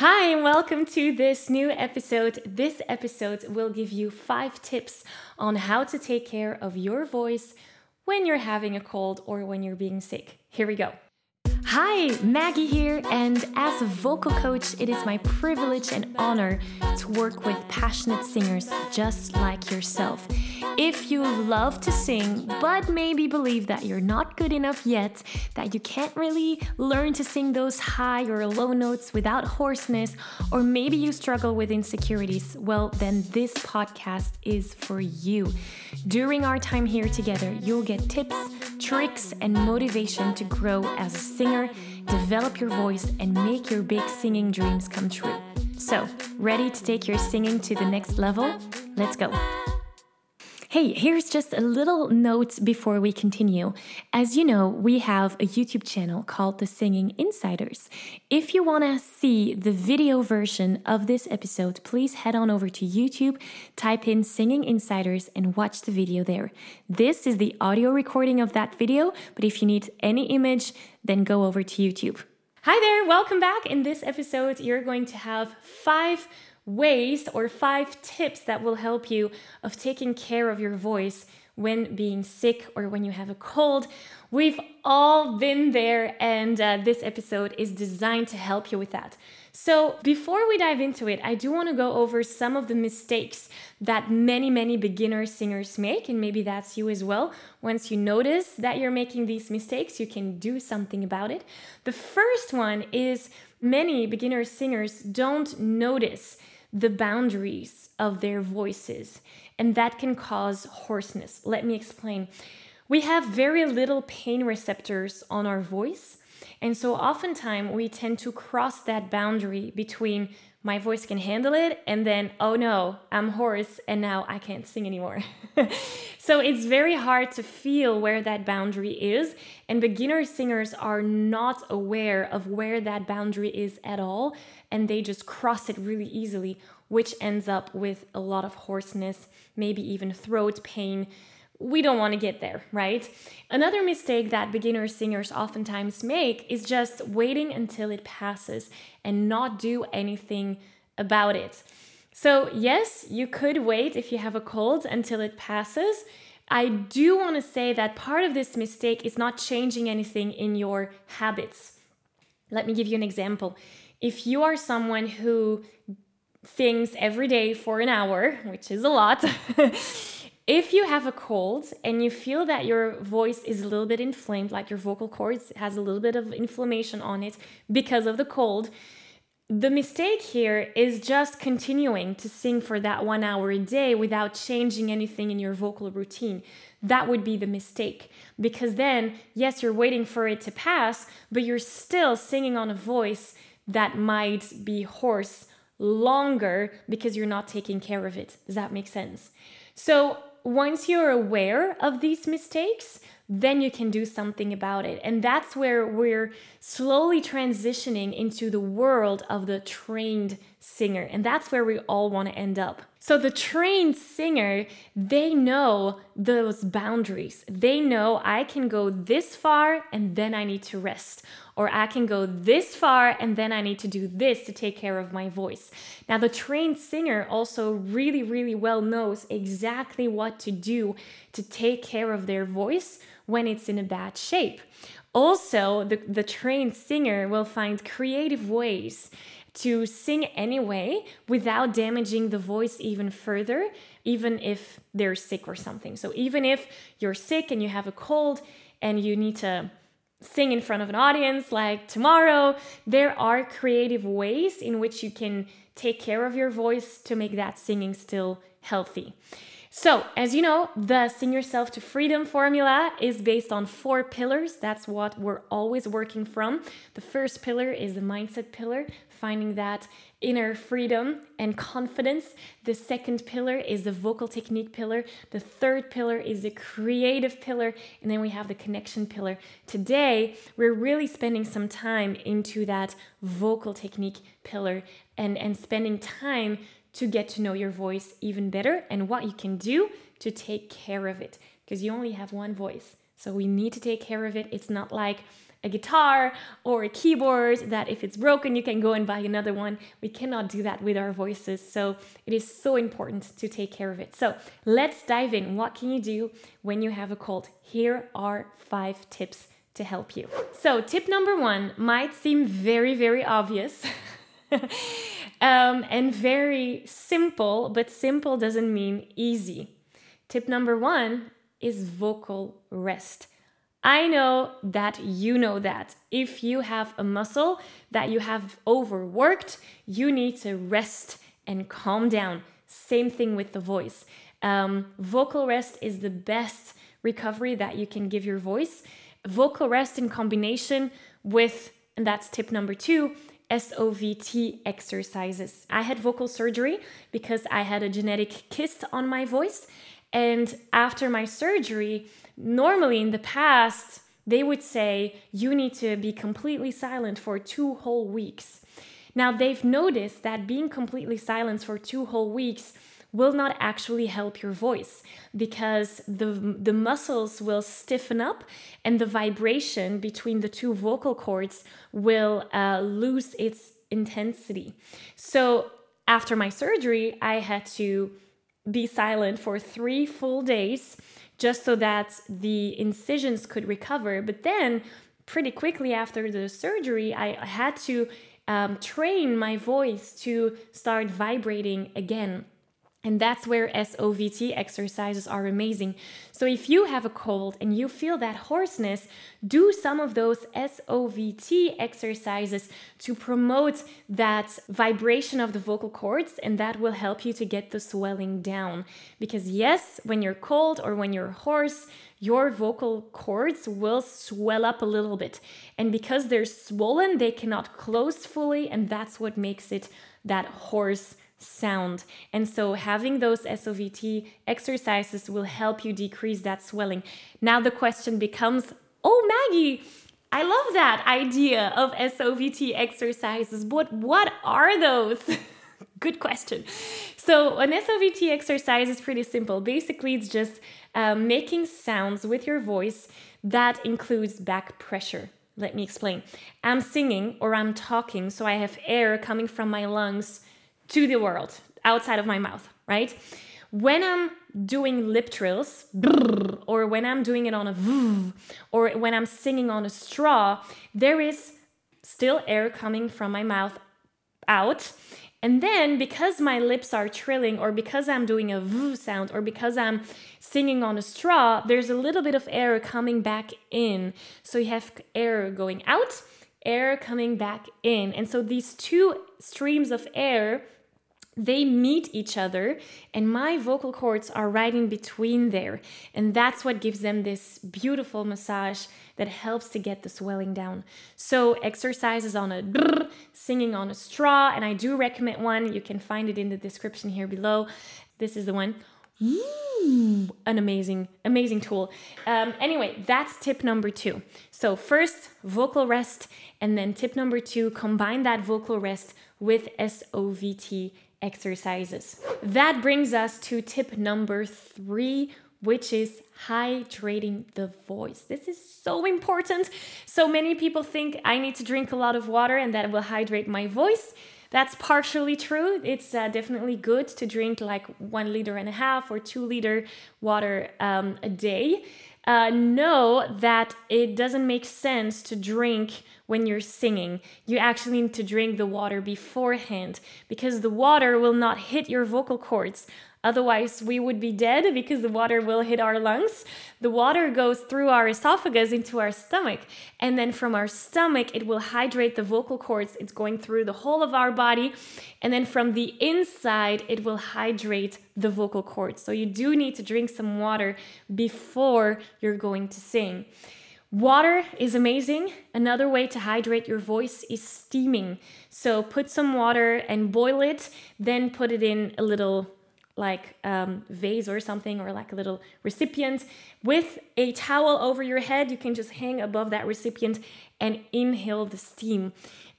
Hi, and welcome to this new episode. This episode will give you five tips on how to take care of your voice when you're having a cold or when you're being sick. Here we go. Hi, Maggie here, and as a vocal coach, it is my privilege and honor to work with passionate singers just like yourself. If you love to sing, but maybe believe that you're not good enough yet, that you can't really learn to sing those high or low notes without hoarseness, or maybe you struggle with insecurities, well, then this podcast is for you. During our time here together, you'll get tips, tricks, and motivation to grow as a singer, develop your voice, and make your big singing dreams come true. So, ready to take your singing to the next level? Let's go. Hey, here's just a little note before we continue. As you know, we have a YouTube channel called The Singing Insiders. If you want to see the video version of this episode, please head on over to YouTube, type in Singing Insiders, and watch the video there. This is the audio recording of that video, but if you need any image, then go over to YouTube. Hi there, welcome back. In this episode, you're going to have five ways or five tips that will help you of taking care of your voice when being sick or when you have a cold. We've all been there, and uh, this episode is designed to help you with that. So, before we dive into it, I do want to go over some of the mistakes that many, many beginner singers make, and maybe that's you as well. Once you notice that you're making these mistakes, you can do something about it. The first one is many beginner singers don't notice the boundaries of their voices, and that can cause hoarseness. Let me explain. We have very little pain receptors on our voice, and so oftentimes we tend to cross that boundary between my voice can handle it and then oh no i'm hoarse and now i can't sing anymore. So it's very hard to feel where that boundary is and beginner singers are not aware of where that boundary is at all and they just cross it really easily which ends up with a lot of hoarseness maybe even throat pain we don't want to get there, right? Another mistake that beginner singers oftentimes make is just waiting until it passes and not do anything about it. So, yes, you could wait if you have a cold until it passes. I do want to say that part of this mistake is not changing anything in your habits. Let me give you an example. If you are someone who sings every day for an hour, which is a lot, If you have a cold and you feel that your voice is a little bit inflamed, like your vocal cords has a little bit of inflammation on it because of the cold, the mistake here is just continuing to sing for that one hour a day without changing anything in your vocal routine. That would be the mistake. Because then, yes, you're waiting for it to pass, but you're still singing on a voice that might be hoarse longer because you're not taking care of it. Does that make sense? So, once you're aware of these mistakes, then you can do something about it. And that's where we're slowly transitioning into the world of the trained singer. And that's where we all want to end up. So, the trained singer, they know those boundaries. They know I can go this far and then I need to rest or I can go this far and then I need to do this to take care of my voice. Now, the trained singer also really, really well knows exactly what to do to take care of their voice when it's in a bad shape. Also, the, the trained singer will find creative ways to sing anyway without damaging the voice even further, even if they're sick or something. So, even if you're sick and you have a cold and you need to sing in front of an audience like tomorrow. There are creative ways in which you can take care of your voice to make that singing still healthy. So, as you know, the Sing Yourself to Freedom formula is based on four pillars. That's what we're always working from. The first pillar is the mindset pillar, finding that inner freedom and confidence. The second pillar is the vocal technique pillar. The third pillar is the creative pillar. And then we have the connection pillar. Today, we're really spending some time into that vocal technique pillar and, and spending time to get to know your voice even better and what you can do to take care of it because you only have one voice. So we need to take care of it. It's not like a guitar or a keyboard that if it's broken, you can go and buy another one. We cannot do that with our voices. So it is so important to take care of it. So let's dive in. What can you do when you have a cold? Here are five tips to help you. So, tip number one might seem very, very obvious. um, and very simple, but simple doesn't mean easy. Tip number one is vocal rest. I know that you know that. If you have a muscle that you have overworked, you need to rest and calm down. Same thing with the voice. Um, vocal rest is the best recovery that you can give your voice. Vocal rest in combination with, and that's tip number two, SOVT exercises. I had vocal surgery because I had a genetic cyst on my voice. And after my surgery, normally in the past, they would say you need to be completely silent for two whole weeks. Now, they've noticed that being completely silent for two whole weeks will not actually help your voice because the, the muscles will stiffen up and the vibration between the two vocal cords will uh, lose its intensity. So, after my surgery, I had to be silent for three full days just so that the incisions could recover. But then, pretty quickly after the surgery, I had to um, train my voice to start vibrating again. And that's where SOVT exercises are amazing. So, if you have a cold and you feel that hoarseness, do some of those SOVT exercises to promote that vibration of the vocal cords, and that will help you to get the swelling down. Because, yes, when you're cold or when you're hoarse, your vocal cords will swell up a little bit. And because they're swollen, they cannot close fully, and that's what makes it that hoarse sound. And so having those SOVT exercises will help you decrease that swelling. Now the question becomes, oh Maggie, I love that idea of SOVT exercises, but what are those? Good question. So, an SOVT exercise is pretty simple. Basically, it's just um, making sounds with your voice that includes back pressure. Let me explain. I'm singing or I'm talking, so I have air coming from my lungs to the world outside of my mouth, right? When I'm doing lip trills, or when I'm doing it on a v, or when I'm singing on a straw, there is still air coming from my mouth out. And then because my lips are trilling, or because I'm doing a v sound, or because I'm singing on a straw, there's a little bit of air coming back in. So you have air going out, air coming back in. And so these two streams of air they meet each other and my vocal cords are right in between there. And that's what gives them this beautiful massage that helps to get the swelling down. So exercises on a brrr, singing on a straw and i do recommend one. You can find it in the description here below. This is the one. An amazing amazing tool. Um, anyway that's tip number two. So first vocal rest and then tip number two combine that vocal rest with SOVT exercises. That brings us to tip number three, which is hydrating the voice. This is so important. So many people think I need to drink a lot of water and that will hydrate my voice. That's partially true. It's uh, definitely good to drink like one liter and a half or two liter water um, a day. Uh, know that it doesn't make sense to drink when you're singing. You actually need to drink the water beforehand because the water will not hit your vocal cords. Otherwise, we would be dead because the water will hit our lungs. The water goes through our esophagus into our stomach. And then from our stomach, it will hydrate the vocal cords. It's going through the whole of our body. And then from the inside, it will hydrate the vocal cords. So you do need to drink some water before you're going to sing. Water is amazing. Another way to hydrate your voice is steaming. So put some water and boil it, then put it in a little like um, vase or something or like a little recipient. With a towel over your head you can just hang above that recipient and inhale the steam.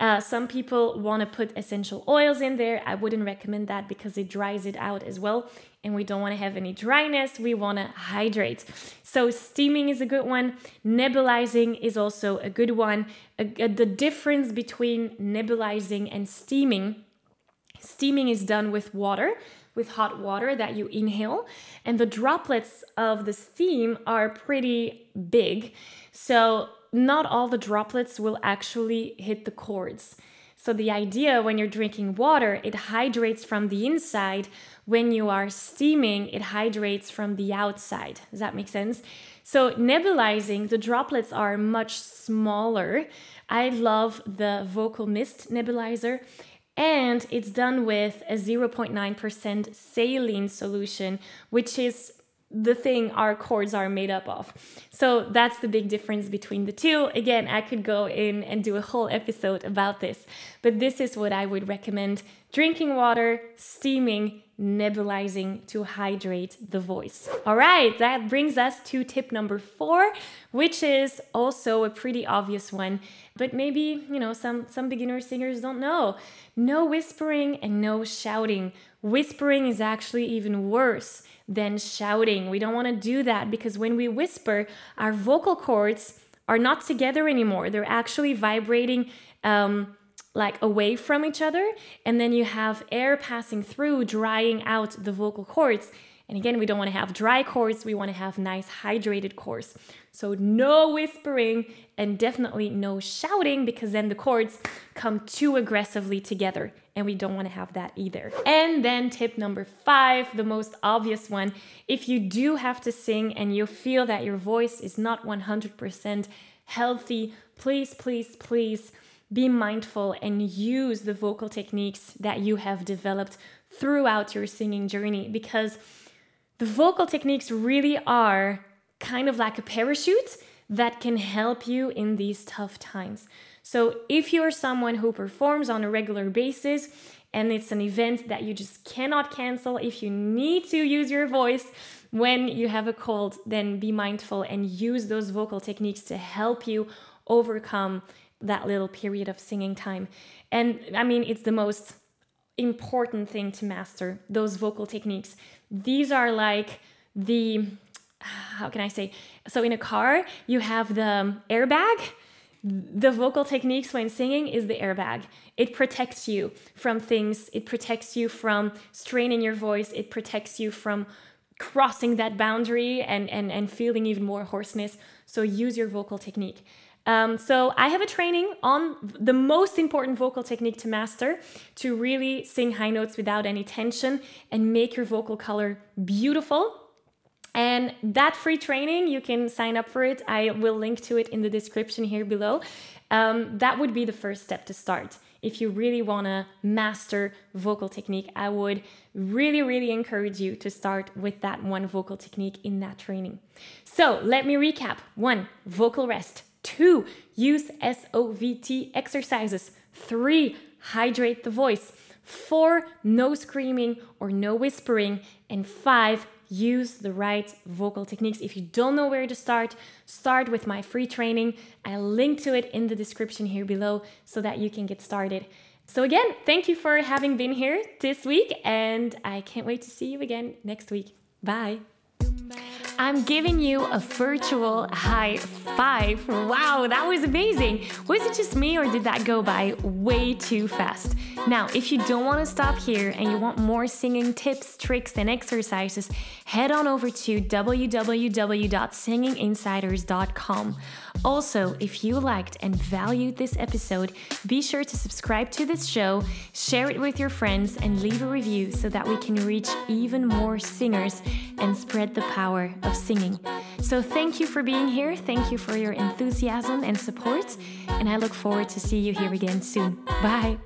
Uh, some people want to put essential oils in there. I wouldn't recommend that because it dries it out as well and we don't want to have any dryness. We want to hydrate. So steaming is a good one. Nebulizing is also a good one. The difference between nebulizing and steaming steaming is done with water with hot water that you inhale, and the droplets of the steam are pretty big. So, not all the droplets will actually hit the cords. So, the idea when you're drinking water, it hydrates from the inside. When you are steaming, it hydrates from the outside. Does that make sense? So, nebulizing, the droplets are much smaller. I love the Vocal Mist nebulizer and it's done with a 0.9% saline solution, which is the thing our cords are made up of. So that's the big difference between the two. Again, I could go in and do a whole episode about this, but this is what I would recommend drinking water, steaming, nebulizing to hydrate the voice. All right, that brings us to tip number four, which is also a pretty obvious one, but maybe, you know, some, some beginner singers don't know. No whispering and no shouting. Whispering is actually even worse than shouting. We don't want to do that because when we whisper, our vocal cords are not together anymore. They're actually vibrating um, like away from each other. And then you have air passing through, drying out the vocal cords. And again, we don't want to have dry cords, we want to have nice hydrated cords. So, no whispering and definitely no shouting because then the cords come too aggressively together and we don't want to have that either. And then, tip number five, the most obvious one if you do have to sing and you feel that your voice is not 100% healthy, please, please, please be mindful and use the vocal techniques that you have developed throughout your singing journey because the vocal techniques really are kind of like a parachute that can help you in these tough times. So, if you're someone who performs on a regular basis and it's an event that you just cannot cancel, if you need to use your voice when you have a cold, then be mindful and use those vocal techniques to help you overcome that little period of singing time. And I mean, it's the most important thing to master those vocal techniques. These are like the how can I say? So in a car, you have the airbag. The vocal techniques when singing is the airbag. It protects you from things. It protects you from straining your voice. It protects you from crossing that boundary and, and, and feeling even more hoarseness. So use your vocal technique. Um, so I have a training on the most important vocal technique to master to really sing high notes without any tension and make your vocal color beautiful. And that free training, you can sign up for it. I will link to it in the description here below. Um, that would be the first step to start. If you really want to master vocal technique, I would really, really encourage you to start with that one vocal technique in that training. So let me recap one, vocal rest. Two, use SOVT exercises. Three, hydrate the voice. Four, no screaming or no whispering. And five, use the right vocal techniques. If you don't know where to start, start with my free training. I link to it in the description here below so that you can get started. So, again, thank you for having been here this week, and I can't wait to see you again next week. Bye. I'm giving you a virtual high five. Wow, that was amazing. Was it just me or did that go by way too fast? Now, if you don't want to stop here and you want more singing tips, tricks, and exercises, head on over to www.singinginsiders.com. Also, if you liked and valued this episode, be sure to subscribe to this show, share it with your friends, and leave a review so that we can reach even more singers and spread the power of singing. So, thank you for being here. Thank you for your enthusiasm and support. And I look forward to see you here again soon. Bye.